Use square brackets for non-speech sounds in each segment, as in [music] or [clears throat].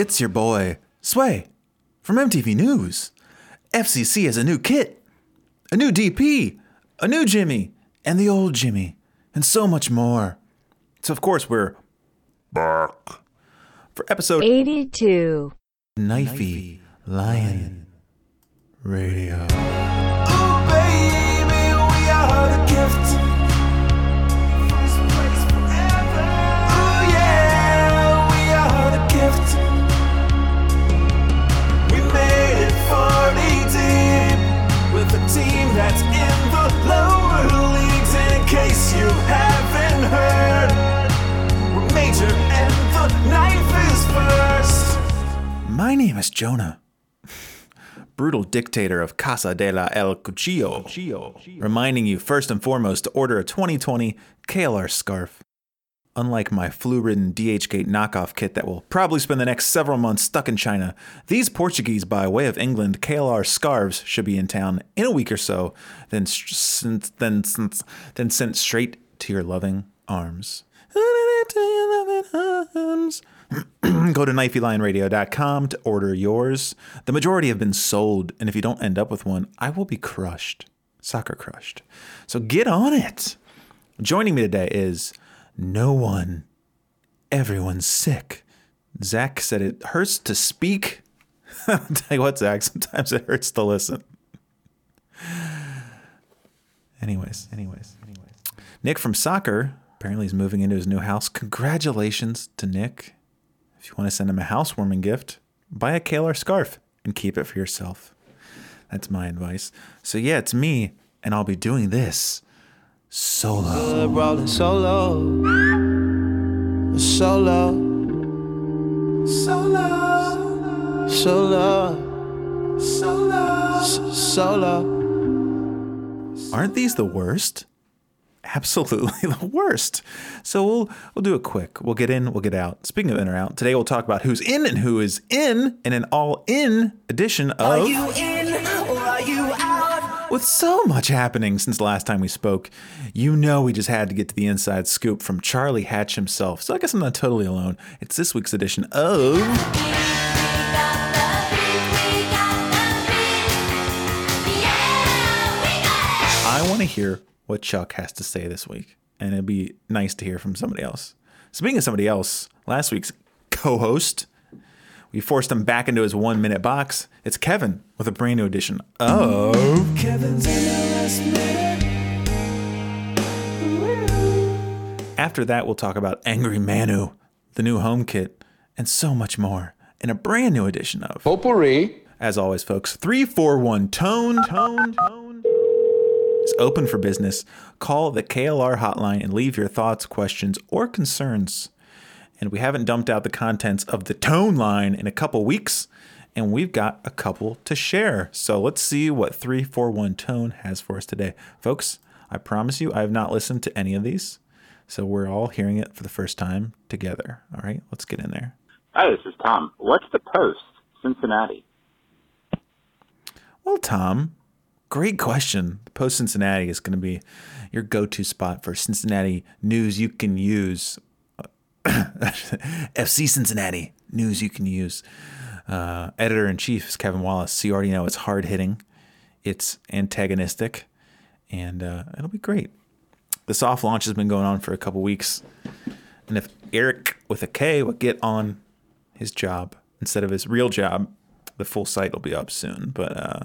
What's up, world? It's your boy, Sway, from MTV News. FCC has a new kit, a new DP, a new Jimmy, and the old Jimmy, and so much more. So, of course, we're back for episode 82. Knifey Lion Radio. That's in the lower leagues. And in case you haven't heard, we're major and the knife is first. My name is Jonah, [laughs] brutal dictator of Casa de la El Cuchillo, reminding you first and foremost to order a 2020 KLR scarf. Unlike my flu ridden DHgate knockoff kit that will probably spend the next several months stuck in China, these Portuguese by way of England KLR scarves should be in town in a week or so, then, then, then sent straight to your loving arms. [clears throat] Go to knifeylionradio.com to order yours. The majority have been sold, and if you don't end up with one, I will be crushed. Soccer crushed. So get on it. Joining me today is no one. Everyone's sick. Zach said it hurts to speak. [laughs] I'll tell you what, Zach, sometimes it hurts to listen. Anyways, anyways, anyways. Nick from soccer apparently is moving into his new house. Congratulations to Nick. If you want to send him a housewarming gift, buy a Kalar scarf and keep it for yourself. That's my advice. So yeah, it's me, and I'll be doing this solo. rolling solo. Solo. Solo. Solo. Solo. Solo. Aren't these the worst? Absolutely [laughs] the worst. So we'll we'll do it quick. We'll get in, we'll get out. Speaking of in or out, today we'll talk about who's in and who is in in an all-in edition of Are you in With so much happening since the last time we spoke, you know we just had to get to the inside scoop from Charlie Hatch himself. So I guess I'm not totally alone. It's this week's edition of I want to hear what Chuck has to say this week, and it'd be nice to hear from somebody else. Speaking of somebody else, last week's co-host, we forced him back into his one-minute box. It's Kevin with a brand new edition of Kevin's in the last minute. After that, we'll talk about Angry Manu, the new home kit, and so much more in a brand new edition of Potpourri. As always, folks, 341 Tone. Tone. Tone. is open for business. Call the KLR hotline and leave your thoughts, questions, or concerns. And we haven't dumped out the contents of the Tone line in a couple weeks, and we've got a couple to share. So let's see what 341 Tone has for us today. Folks, I promise you, I have not listened to any of these. So we're all hearing it for the first time together. All right, let's get in there. Hi, this is Tom. What's the Post, Cincinnati? Well, Tom, great question. The post Cincinnati is going to be your go to spot for Cincinnati news you can use. [coughs] FC Cincinnati news you can use. Uh, Editor in chief is Kevin Wallace. So you already know it's hard hitting, it's antagonistic, and uh, it'll be great. The soft launch has been going on for a couple weeks. And if Eric with a K would get on his job instead of his real job, the full site will be up soon. But uh,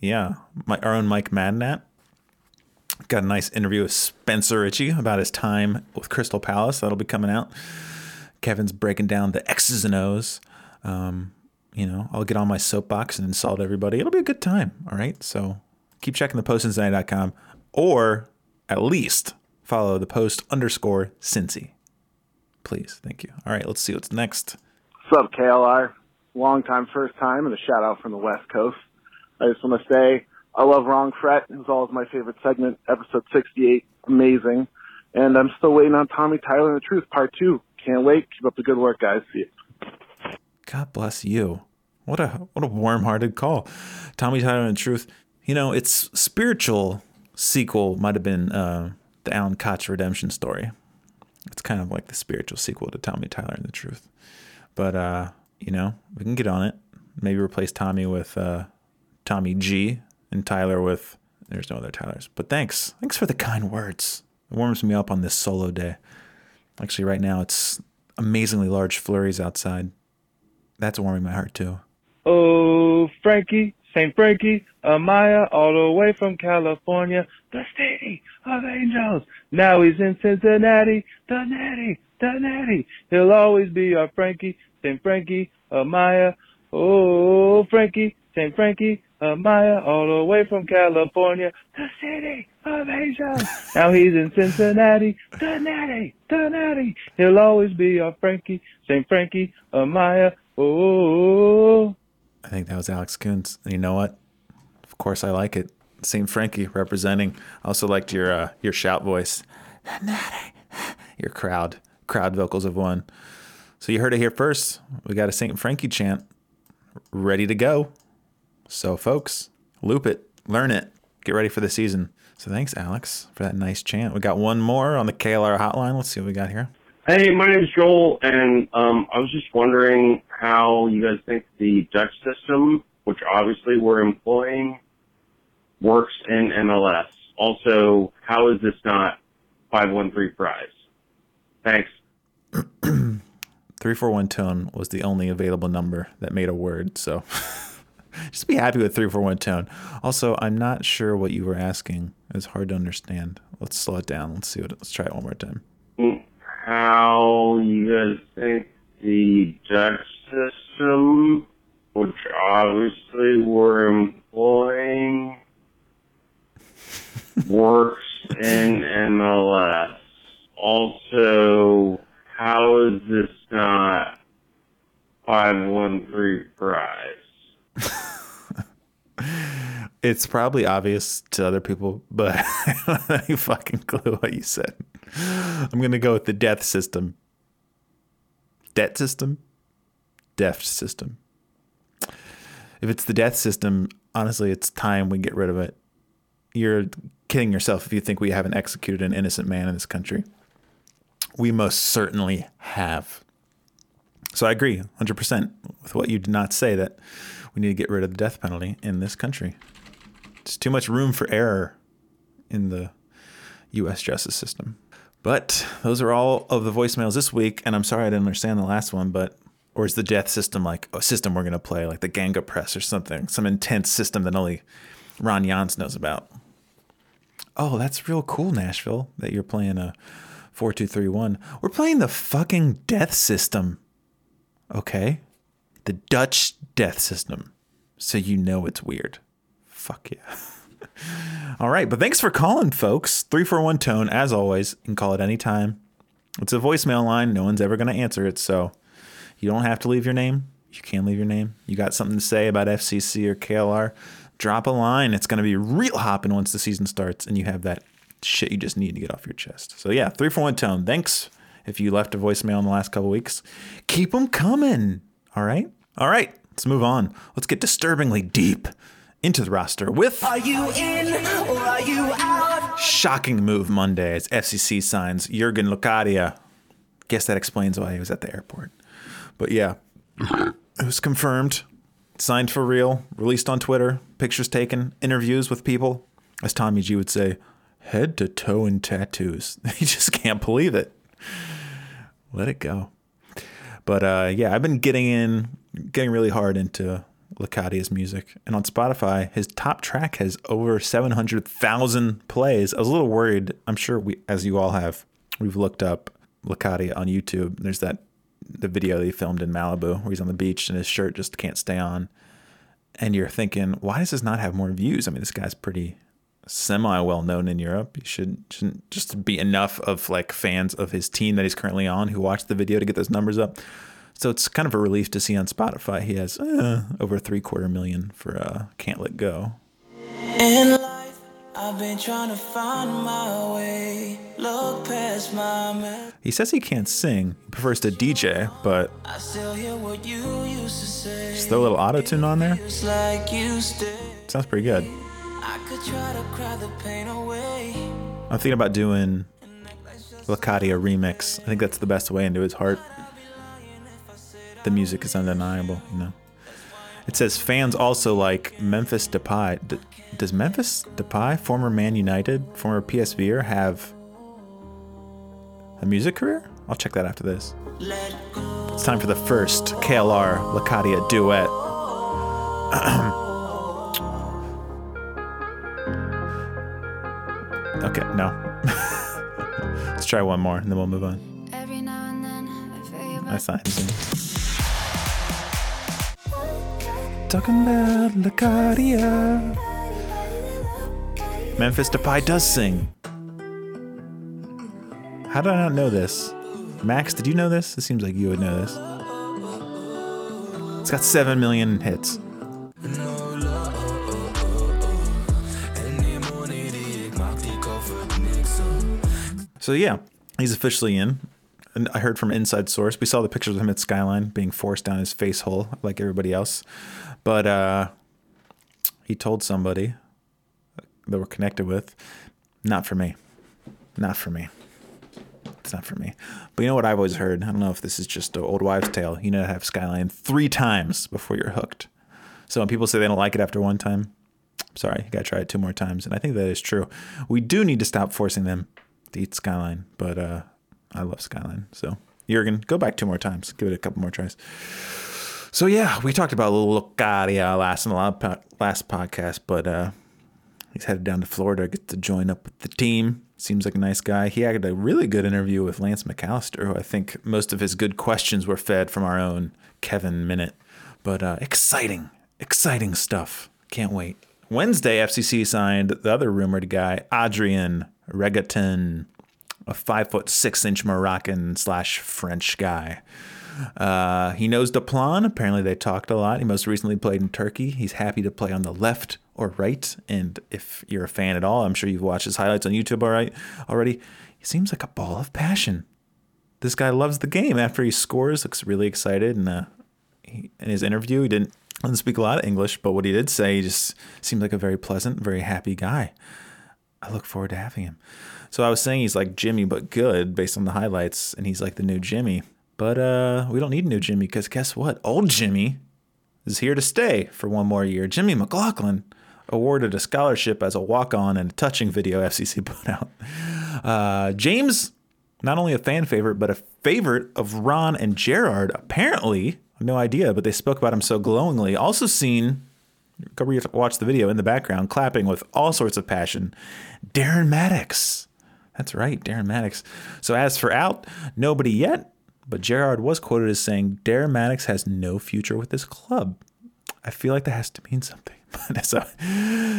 yeah, my our own Mike Madnat got a nice interview with Spencer Richey about his time with Crystal Palace. That'll be coming out. Kevin's breaking down the X's and O's. Um, you know, I'll get on my soapbox and insult everybody. It'll be a good time. All right. So keep checking the postcincinnati.com or at least follow the post underscore Cincy. Please. Thank you. All right. Let's see what's next. What's up, KLR? Long time, first time, and a shout out from the West Coast. I just want to say I love Wrong Fret. It was always my favorite segment. Episode 68, amazing. And I'm still waiting on Tommy Tyler and the Truth, part two. Can't wait. Keep up the good work, guys. See you. God bless you. What a what a warm-hearted call. Tommy Tyler and the Truth. You know, its spiritual sequel might have been uh, the Alan Koch redemption story. It's kind of like the spiritual sequel to Tommy Tyler and the Truth. But uh, you know, we can get on it. Maybe replace Tommy with uh, Tommy G and Tyler with there's no other Tylers. But thanks. Thanks for the kind words. It warms me up on this solo day. Actually, right now it's amazingly large flurries outside. That's warming my heart too. Oh, Frankie, St. Frankie, Amaya, all the way from California, the city of angels. Now he's in Cincinnati, the natty, the natty. He'll always be our Frankie, St. Frankie, Amaya. Oh, Frankie, St. Frankie, Amaya, all the way from California, the city of Asia. Now he's in Cincinnati, the natty, the natty. He'll always be our Frankie, St. Frankie, Amaya. Oh. I think that was Alex Coons. You know what? Of course, I like it. St. Frankie representing. I also liked your uh, your shout voice. Your crowd crowd vocals of one. So you heard it here first. We got a St. Frankie chant ready to go. So folks, loop it, learn it, get ready for the season. So thanks, Alex, for that nice chant. We got one more on the KLR hotline. Let's see what we got here. Hey, my name's Joel, and um, I was just wondering how you guys think the Dutch system, which obviously we're employing, works in MLS. Also, how is this not 513 prize? Thanks. [clears throat] 341 tone was the only available number that made a word. So [laughs] [laughs] just be happy with 341 tone. Also, I'm not sure what you were asking. It's hard to understand. Let's slow it down. Let's see what, let's try it one more time. How you guys think the Dutch system, which obviously we're employing, works in MLS. Also, how is this not 513 prize? It's probably obvious to other people, but [laughs] I don't have any fucking clue what you said. I'm to go with the death system. Debt system? Death system. If it's the death system, honestly, it's time we get rid of it. You're kidding yourself if you think we haven't executed an innocent man in this country. We most certainly have. So I agree 100% with what you did not say that we need to get rid of the death penalty in this country. There's too much room for error in the U.S. justice system. But those are all of the voicemails this week, and I'm sorry I didn't understand the last one. But or is the death system like a system we're gonna play, like the Gegenpress or something, some intense system that only Ron Jans knows about? Oh, that's real cool, Nashville, that you're playing a four two three one. We're playing the fucking death system. Okay, the Dutch death system, so you know it's weird. Fuck yeah. [laughs] All right, but thanks for calling, folks. 341 tone, as always. You can call it anytime. It's a voicemail line. No one's ever going to answer it, so you don't have to leave your name. You can leave your name. You got something to say about FCC or KLR, drop a line. It's going to be real hopping once the season starts and you have that shit you just need to get off your chest. So, yeah, 341 tone. Thanks if you left a voicemail in the last couple weeks. Keep them coming. All right? All right, let's move on. Let's get disturbingly deep into the roster with Are you in or are you out? shocking move Monday as FCC signs Jurgen Locadia. Guess that explains why he was at the airport. But yeah, it was confirmed, signed for real, released on Twitter, pictures taken, interviews with people. As Tommy G would say, head to toe in tattoos. [laughs] You just can't believe it. Let it go. But uh, yeah, I've been getting in, getting really hard into Locadia's music. And on Spotify, his top track has over 700,000 plays. I was a little worried. I'm sure we, as you all have, we've looked up Locadia on YouTube. There's that the video they filmed in Malibu where he's on the beach and his shirt just can't stay on. And you're thinking, why does this not have more views? I mean, this guy's pretty semi well known in Europe. He should shouldn't just be enough of like fans of his team that he's currently on who watch the video to get those numbers up. So it's kind of a relief to see on Spotify he has uh, over three quarter million for uh, "Can't Let Go." In life, I've been trying to find my way. Look past my. He says he can't sing, he prefers to DJ, but I still hear what you used to say. just throw a little auto tune on there. Like. Sounds pretty good. I could try to cry the pain away. I'm thinking about doing Locadia remix. I think that's the best way into his heart. The music is undeniable, you know. It says fans also like Memphis Depay. D- does Memphis Depay, former Man United, former PSVer, have a music career? I'll check that after this. It's time for the first KLR Locadia duet. [clears throat] okay, no. [laughs] Let's try one more and then we'll move on. Every now and then, I feel you That's not. Talking about Locadia. Memphis Depay does sing. How did I not know this? Max, did you know this? It seems like you would know this. It's got 7 million hits. So yeah, he's officially in. And I heard from inside source. We saw the pictures of him at Skyline being forced down his face hole like everybody else. But uh he told somebody that we're connected with, not for me. Not for me. It's not for me. But you know what I've always heard? I don't know if this is just an old wives' tale. You know to have Skyline three times before you're hooked. So when people say they don't like it after one time, sorry, you gotta try it two more times. And I think that is true. We do need to stop forcing them to eat Skyline, but uh, I love Skyline. So Jurgen, go back two more times. Give it a couple more tries. So yeah, we talked about Locadia last in the last podcast, but uh, he's headed down to Florida, to get to join up with the team. Seems like a nice guy. He had a really good interview with Lance McAlister, who I think most of his good questions were fed from our own Kevin Minute. But uh, exciting, exciting stuff. Can't wait. Wednesday, FCC signed the other rumored guy, Adrien Regattin, a five foot six inch Moroccan slash French guy. Uh, he knows the plan. Apparently, they talked a lot. He most recently played in Turkey. He's happy to play on the left or right. And if you're a fan at all, I'm sure you've watched his highlights on YouTube all right, already. He seems like a ball of passion. This guy loves the game. After he scores, looks really excited. And uh, he, in his interview, he didn't, didn't speak a lot of English, but what he did say, he just seemed like a very pleasant, very happy guy. I look forward to having him. So I was saying he's like Jimmy, but good based on the highlights, and he's like the new Jimmy. But uh, we don't need a new Jimmy because guess what? Old Jimmy is here to stay for one more year. Jimmy McLaughlin awarded a scholarship as a walk-on in a touching video FCC [laughs] put out. Uh, James, not only a fan favorite, but a favorite of Ron and Gerard. Apparently, no idea, but they spoke about him so glowingly. Also seen go watch the video in the background, clapping with all sorts of passion. Darren Mattocks. That's right, Darren Mattocks. So as for out, nobody yet, but Gerard was quoted as saying, Darren Mattocks has no future with this club. I feel like that has to mean something. [laughs] so,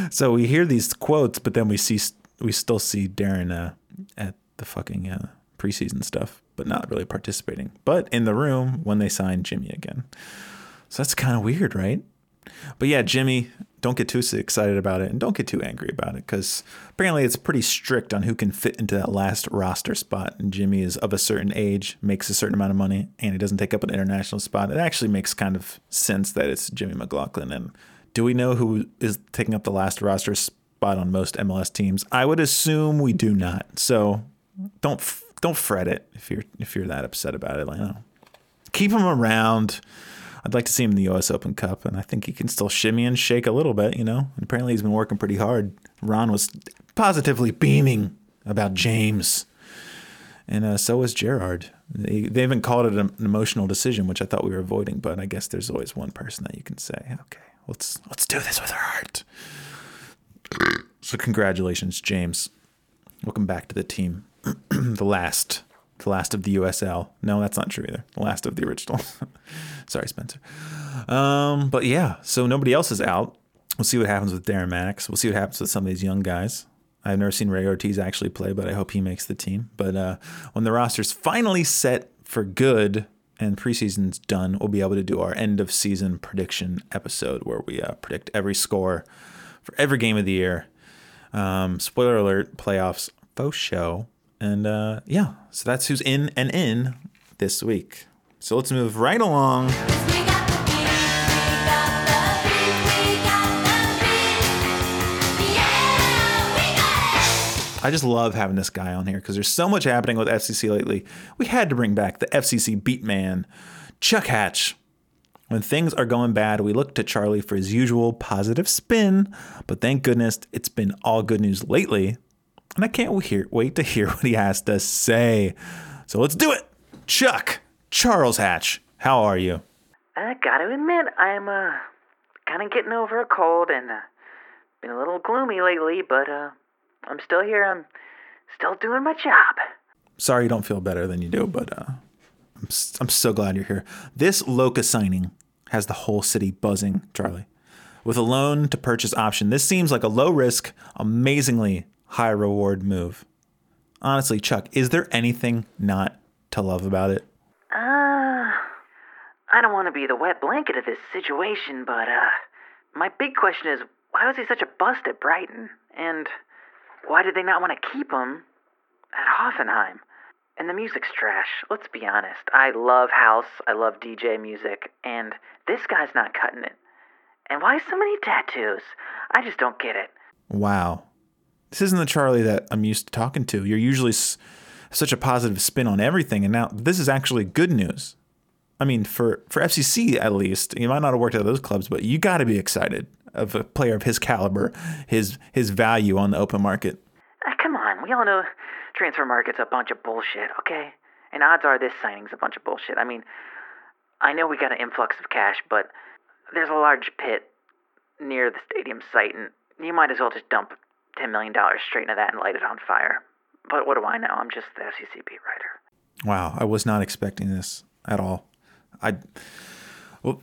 so we hear these quotes, but then we see we still see Darren uh, at the fucking uh, preseason stuff, but not really participating. But in the room when they sign Jimmy again. So that's kind of weird, right? But yeah, Jimmy, don't get too excited about it and don't get too angry about it because apparently it's pretty strict on who can fit into that last roster spot. And Jimmy is of a certain age, makes a certain amount of money, and he doesn't take up an international spot. It actually makes kind of sense that it's Jimmy McLaughlin. And do we know who is taking up the last roster spot on most MLS teams? I would assume we do not. So don't don't fret it if you're if you're that upset about it. Keep him around. I'd like to see him in the U.S. Open Cup, and I think he can still shimmy and shake a little bit, you know. And apparently, he's been working pretty hard. Ron was positively beaming about James, and uh, so was Gerard. They, they haven't called it an emotional decision, which I thought we were avoiding, but I guess there's always one person that you can say, "Okay, let's let's do this with our heart." So, congratulations, James. Welcome back to the team. [clears throat] the last the last of the USL. No, that's not true either. The last of the Original. [laughs] Sorry, Spencer. Um, but yeah, so nobody else is out. We'll see what happens with Darren Mattocks. We'll see what happens with some of these young guys. I've never seen Ray Ortiz actually play, but I hope he makes the team. But uh, when the roster's finally set for good and preseason's done, we'll be able to do our end of season prediction episode where we uh, predict every score for every game of the year. Um, spoiler alert: playoffs faux show. And uh, yeah, so that's who's in and in this week. So let's move right along. I just love having this guy on here because there's so much happening with FCC lately. We had to bring back the FCC beat man, Chuck Hatch. When things are going bad, we look to Charlie for his usual positive spin, but thank goodness it's been all good news lately. And I can't wait to hear [laughs] what he has to say. So let's do it. Chuck, Charles Hatch, how are you? I gotta admit, I'm uh kind of getting over a cold and uh, been a little gloomy lately, but uh I'm still here. I'm still doing my job. Sorry you don't feel better than you do, but uh, I'm, I'm so glad you're here. This Loca signing has the whole city buzzing, Charlie. With a loan to purchase option, this seems like a low risk, amazingly high reward move. Honestly, Chuck, is there anything not to love about it? Uh, I don't want to be the wet blanket of this situation, but uh, my big question is why was he such a bust at Brighton? And why did they not want to keep him at Hoffenheim? And the music's trash. Let's be honest. I love house, I love DJ music, and this guy's not cutting it. And why so many tattoos? I just don't get it. Wow. This isn't the Charlie that I'm used to talking to. You're usually s- such a positive spin on everything, and now this is actually good news. I mean, for, for FCC at least, you might not have worked at those clubs, but you got to be excited of a player of his caliber, his his value on the open market. Uh, come on, we all know transfer market's a bunch of bullshit, okay? And odds are this signing's a bunch of bullshit. I mean, I know we got an influx of cash, but there's a large pit near the stadium site, and you might as well just dump $10 million straight into that and light it on fire. But what do I know? I'm just the beat writer. Wow, I was not expecting this at all. I,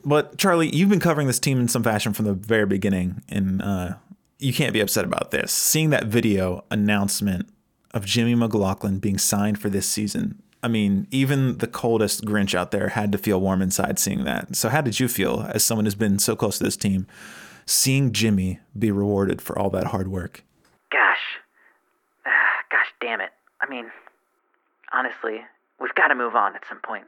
but Charlie, you've been covering this team in some fashion from the very beginning, and uh, you can't be upset about this. Seeing that video announcement of Jimmy McLaughlin being signed for this season, I mean, even the coldest Grinch out there had to feel warm inside seeing that. So, how did you feel as someone who's been so close to this team, seeing Jimmy be rewarded for all that hard work? Gosh. Ah, gosh damn it. I mean, honestly, we've got to move on at some point.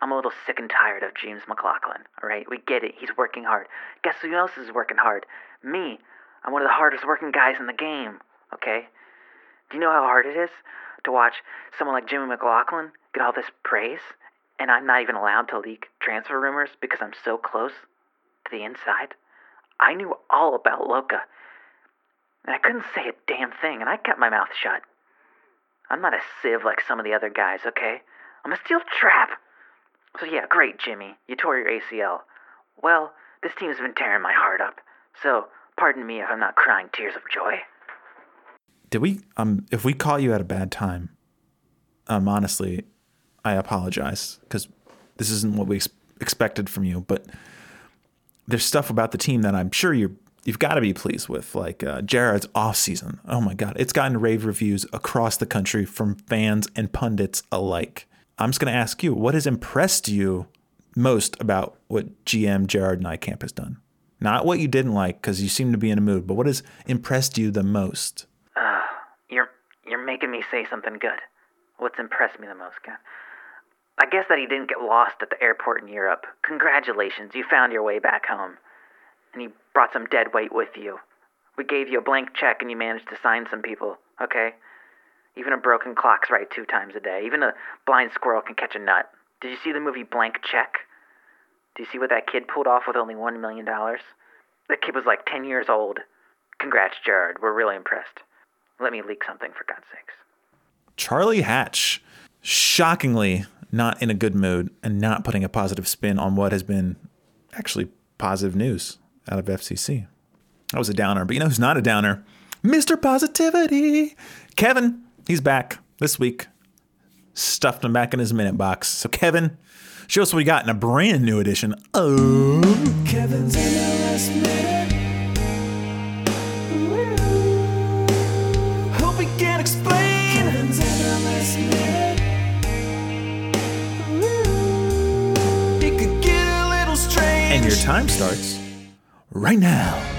I'm a little sick and tired of James McLaughlin, alright? We get it. He's working hard. Guess who else is working hard? Me. I'm one of the hardest working guys in the game, okay? Do you know how hard it is to watch someone like Jimmy McLaughlin get all this praise? And I'm not even allowed to leak transfer rumors because I'm so close to the inside? I knew all about Loca. And I couldn't say a damn thing, and I kept my mouth shut. I'm not a sieve like some of the other guys, okay? I'm a steel trap. So yeah, great, Jimmy. You tore your ACL. Well, this team's been tearing my heart up. So, pardon me if I'm not crying tears of joy. Did we um if we caught you at a bad time? Um honestly, I apologize cuz this isn't what we ex- expected from you, but there's stuff about the team that I'm sure you're you've got to be pleased with like uh, Jared's off season. Oh my god, it's gotten rave reviews across the country from fans and pundits alike. I'm just going to ask you, what has impressed you most about what GM Jared Nijkamp has done? Not what you didn't like cuz you seem to be in a mood, but what has impressed you the most? Uh, you're you're making me say something good. What's impressed me the most, God? I guess that he didn't get lost at the airport in Europe. Congratulations, you found your way back home. And you brought some dead weight with you. We gave you a blank check and you managed to sign some people, okay? Even a broken clock's right two times a day. Even a blind squirrel can catch a nut. Did you see the movie Blank Check? Do you see what that kid pulled off with only $1 million? That kid was like 10 years old. Congrats, Jared. We're really impressed. Let me leak something, for God's sakes. Charlie Hatch, shockingly not in a good mood and not putting a positive spin on what has been actually positive news out of FCC. That was a downer, but you know who's not a downer? Mr. Positivity. Kevin, he's back this week. Stuffed him back in his minute box. So, Kevin, show us what we got in a brand new edition. Kevin's minute. And your time starts right now.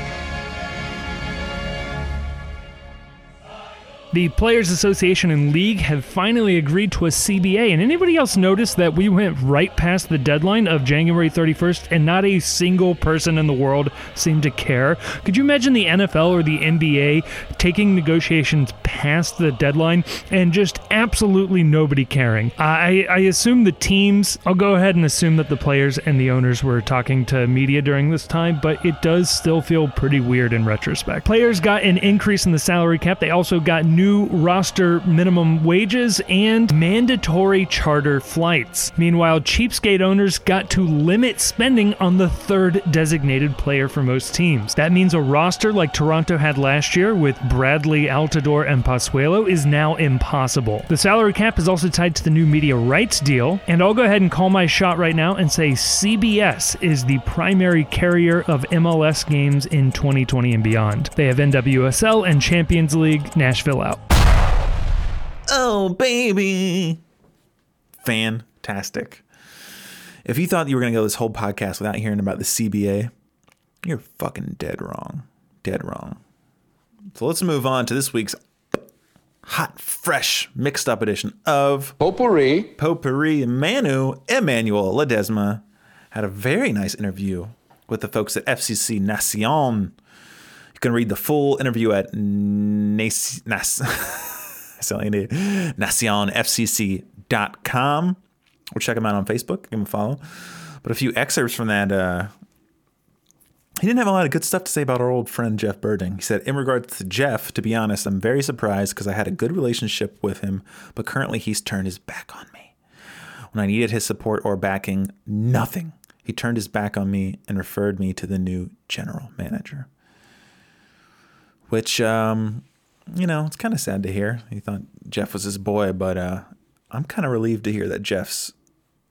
The Players Association and League have finally agreed to a CBA. And anybody else notice that we went right past the deadline of January 31st and not a single person in the world seemed to care? Could you imagine the NFL or the NBA taking negotiations past the deadline and just absolutely nobody caring? I, I assume the teams, I'll go ahead and assume that the players and the owners were talking to media during this time, but it does still feel pretty weird in retrospect. Players got an increase in the salary cap. They also got new roster minimum wages and mandatory charter flights. Meanwhile, cheapskate owners got to limit spending on the third designated player for most teams. That means a roster like Toronto had last year with Bradley, Altidore, and Pozuelo is now impossible. The salary cap is also tied to the new media rights deal, and I'll go ahead and call my shot right now and say CBS is the primary carrier of MLS games in 2020 and beyond. They have NWSL and Champions League Nashville out. Oh, baby. Fantastic. If you thought you were going to go this whole podcast without hearing about the CBA, you're fucking dead wrong. Dead wrong. So let's move on to this week's hot, fresh, mixed up edition of Potpourri. Potpourri. Manu Emmanuel Ledesma had a very nice interview with the folks at FCC Nacion. You can read the full interview at Nac- Nas- [laughs] nacionfcc.com or check him out on Facebook. Give him a follow. But a few excerpts from that. Uh, he didn't have a lot of good stuff to say about our old friend Jeff Berding. He said, In regards to Jeff, to be honest, I'm very surprised because I had a good relationship with him, but currently he's turned his back on me. When I needed his support or backing, nothing. He turned his back on me and referred me to the new general manager. Which, um, you know, it's kind of sad to hear. He thought Jeff was his boy, but uh, I'm kind of relieved to hear that Jeff's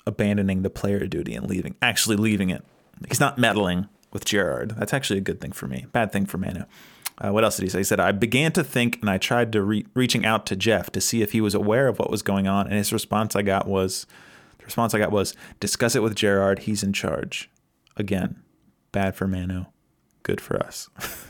abandoning the player duty and leaving, actually leaving it. He's not meddling with Gerard. That's actually a good thing for me. Bad thing for Manu. Uh, what else did he say? He said, I began to think and I tried to re- reaching out to Jeff to see if he was aware of what was going on. And his response I got was, the response I got was, discuss it with Gerard. He's in charge. Again, bad for Manu, good for us. [laughs]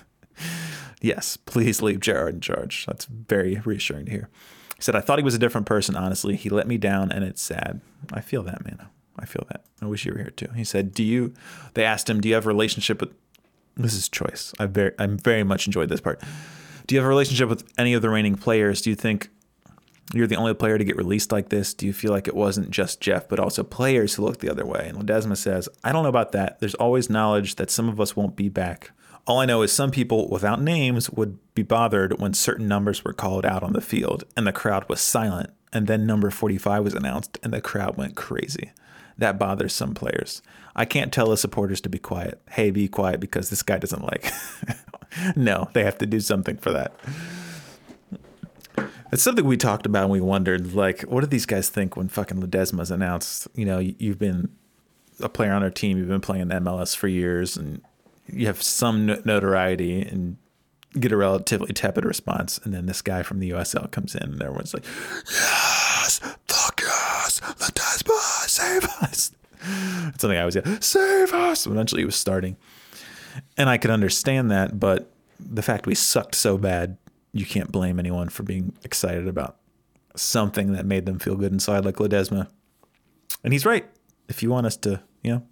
yes, please leave Gerard in charge. That's very reassuring to hear. He said, I thought he was a different person, honestly. He let me down and it's sad. I feel that, man. I feel that. I wish you were here too. He said, Do you, they asked him, Do you have a relationship with, this is choice. I very, I very much enjoyed this part. Do you have a relationship with any of the reigning players? Do you think you're the only player to get released like this? Do you feel like it wasn't just Jeff, but also players who looked the other way? And Ledesma says, I don't know about that. There's always knowledge that some of us won't be back. All I know is some people without names would be bothered when certain numbers were called out on the field and the crowd was silent. And then number 45 was announced and the crowd went crazy. That bothers some players. I can't tell the supporters to be quiet. Hey, be quiet because this guy doesn't like. [laughs] no, they have to do something for that. It's something we talked about and we wondered, like, what do these guys think when fucking Ledesma's announced? You know, you've been a player on our team, you've been playing in MLS for years, and you have some notoriety and get a relatively tepid response. And then this guy from the USL comes in and everyone's like, yes, fuck yes, Ledesma, save us. [laughs] It's something I always get, save us. Eventually he was starting. And I could understand that, but the fact we sucked so bad, you can't blame anyone for being excited about something that made them feel good inside like Ledesma. And he's right. If you want us to, you know,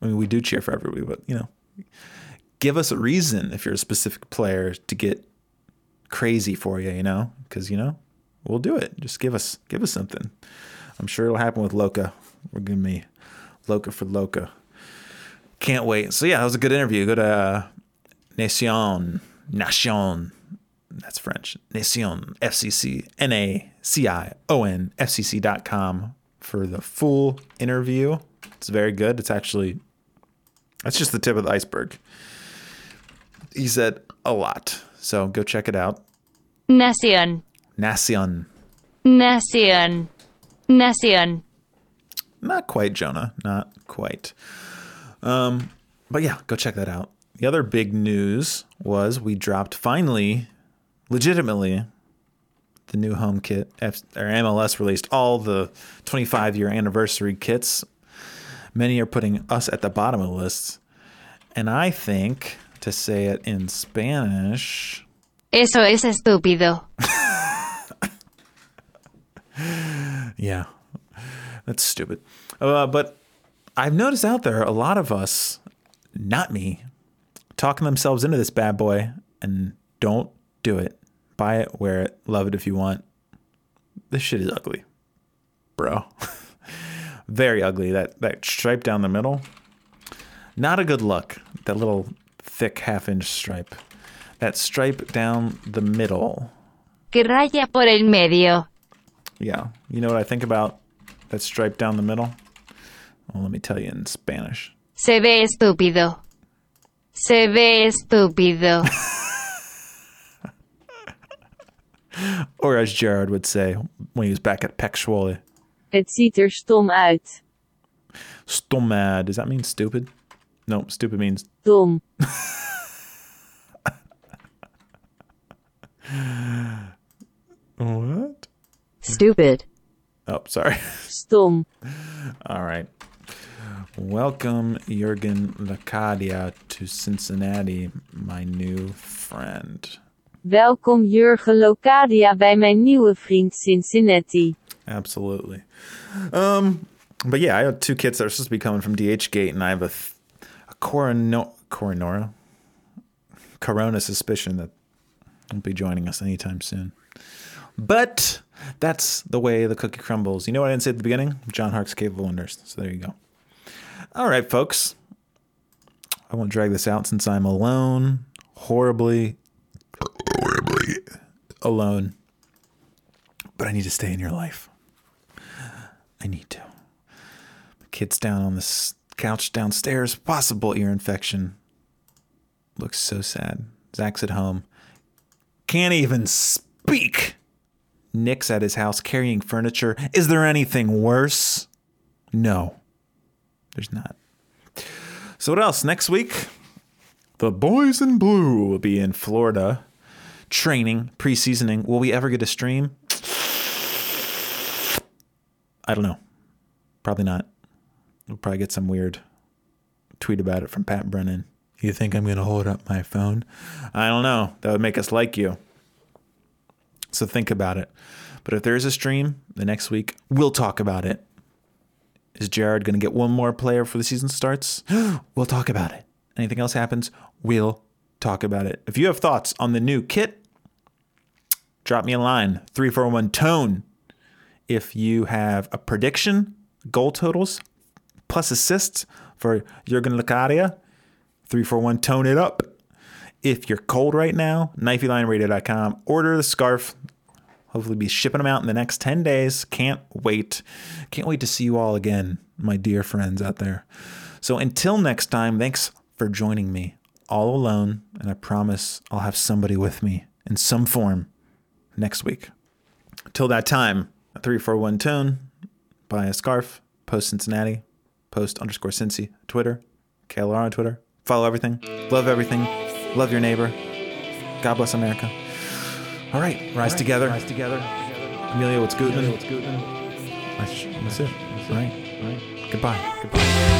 I mean, we do cheer for everybody, but, you know, give us a reason if you're a specific player to get crazy for you, you know, because, you know, we'll do it. Just give us, give us something. I'm sure it'll happen with Loca. We're giving me Loca for Loca. Can't wait. So yeah, that was a good interview. Go to uh, Nation, Nation. That's French. Nation, FCC, N A C I O N, FCC.com for the full interview. It's very good. It's actually, that's just the tip of the iceberg. He said a lot. So go check it out. Nacion. Nacion. Nacion. Nacion. Not quite, Jonah. Not quite. Um, but yeah, go check that out. The other big news was we dropped finally, legitimately, the new home kit. F- or MLS released all the 25 year anniversary kits. Many are putting us at the bottom of the list. And I think, to say it in Spanish, Eso es estúpido. [laughs] Yeah, that's stupid. Uh, but I've noticed out there a lot of us, not me, talking themselves into this bad boy and don't do it. Buy it, wear it, love it if you want. This shit is ugly, bro. [laughs] Very ugly. That that stripe down the middle, not a good look. That little thick half inch stripe. That stripe down the middle. Que raya por el medio. Yeah. You know what I think about that stripe down the middle? Well, let me tell you in Spanish. Se ve estúpido. Se ve estúpido. [laughs] Or as Jared would say when he was back at PEC Zwolle, Het ziet er stom uit. stommad. Does that mean stupid? No, stupid means Dom. what? Stupid. Oh, sorry. Stom. All right. Welcome, Jurgen Locadia, to Cincinnati, my new friend. Welkom Jurgen Locadia bij mijn nieuwe vriend Cincinnati. Absolutely. Um, but yeah, I have two kits that are supposed to be coming from DH Gate, and I have a, th- a Corino- Coronora, Corona suspicion that won't be joining us anytime soon. But that's the way the cookie crumbles. You know what I didn't say at the beginning? John Hark's Cave of Wonders. So there you go. All right, folks. I won't drag this out since I'm alone, horribly, horribly alone. But I need to stay in your life. I need to. The kid's down on this couch downstairs, possible ear infection. Looks so sad. Zach's at home. Can't even speak. Nick's at his house carrying furniture. Is there anything worse? No, there's not. So, what else? Next week, the boys in blue will be in Florida training, pre-seasoning. Will we ever get a stream? I don't know. Probably not. We'll probably get some weird tweet about it from Pat Brennan. You think I'm going to hold up my phone? I don't know. That would make us like you. So think about it. But if there is a stream the next week, we'll talk about it. Is Jared going to get one more player before the season starts? [gasps] we'll talk about it. Anything else happens, we'll talk about it. If you have thoughts on the new kit, drop me a line 341 tone. If you have a prediction, goal totals, plus assists for Jurgen Locadia, 341 tone it up. If you're cold right now, knifeylionradio.com, order the scarf. Hopefully, be shipping them out in the next 10 days. Can't wait. Can't wait to see you all again, my dear friends out there. So, until next time, thanks for joining me all alone. And I promise I'll have somebody with me in some form next week. Till that time, a 341 tone, buy a scarf, post Cincinnati, post underscore Cincy, Twitter, KLR on Twitter. Follow everything, love everything, love your neighbor. God bless America. All right, rise together. Rise together. Amelia, what's Gutman? What's Gutman? That's it. All right. All right. Goodbye. Goodbye.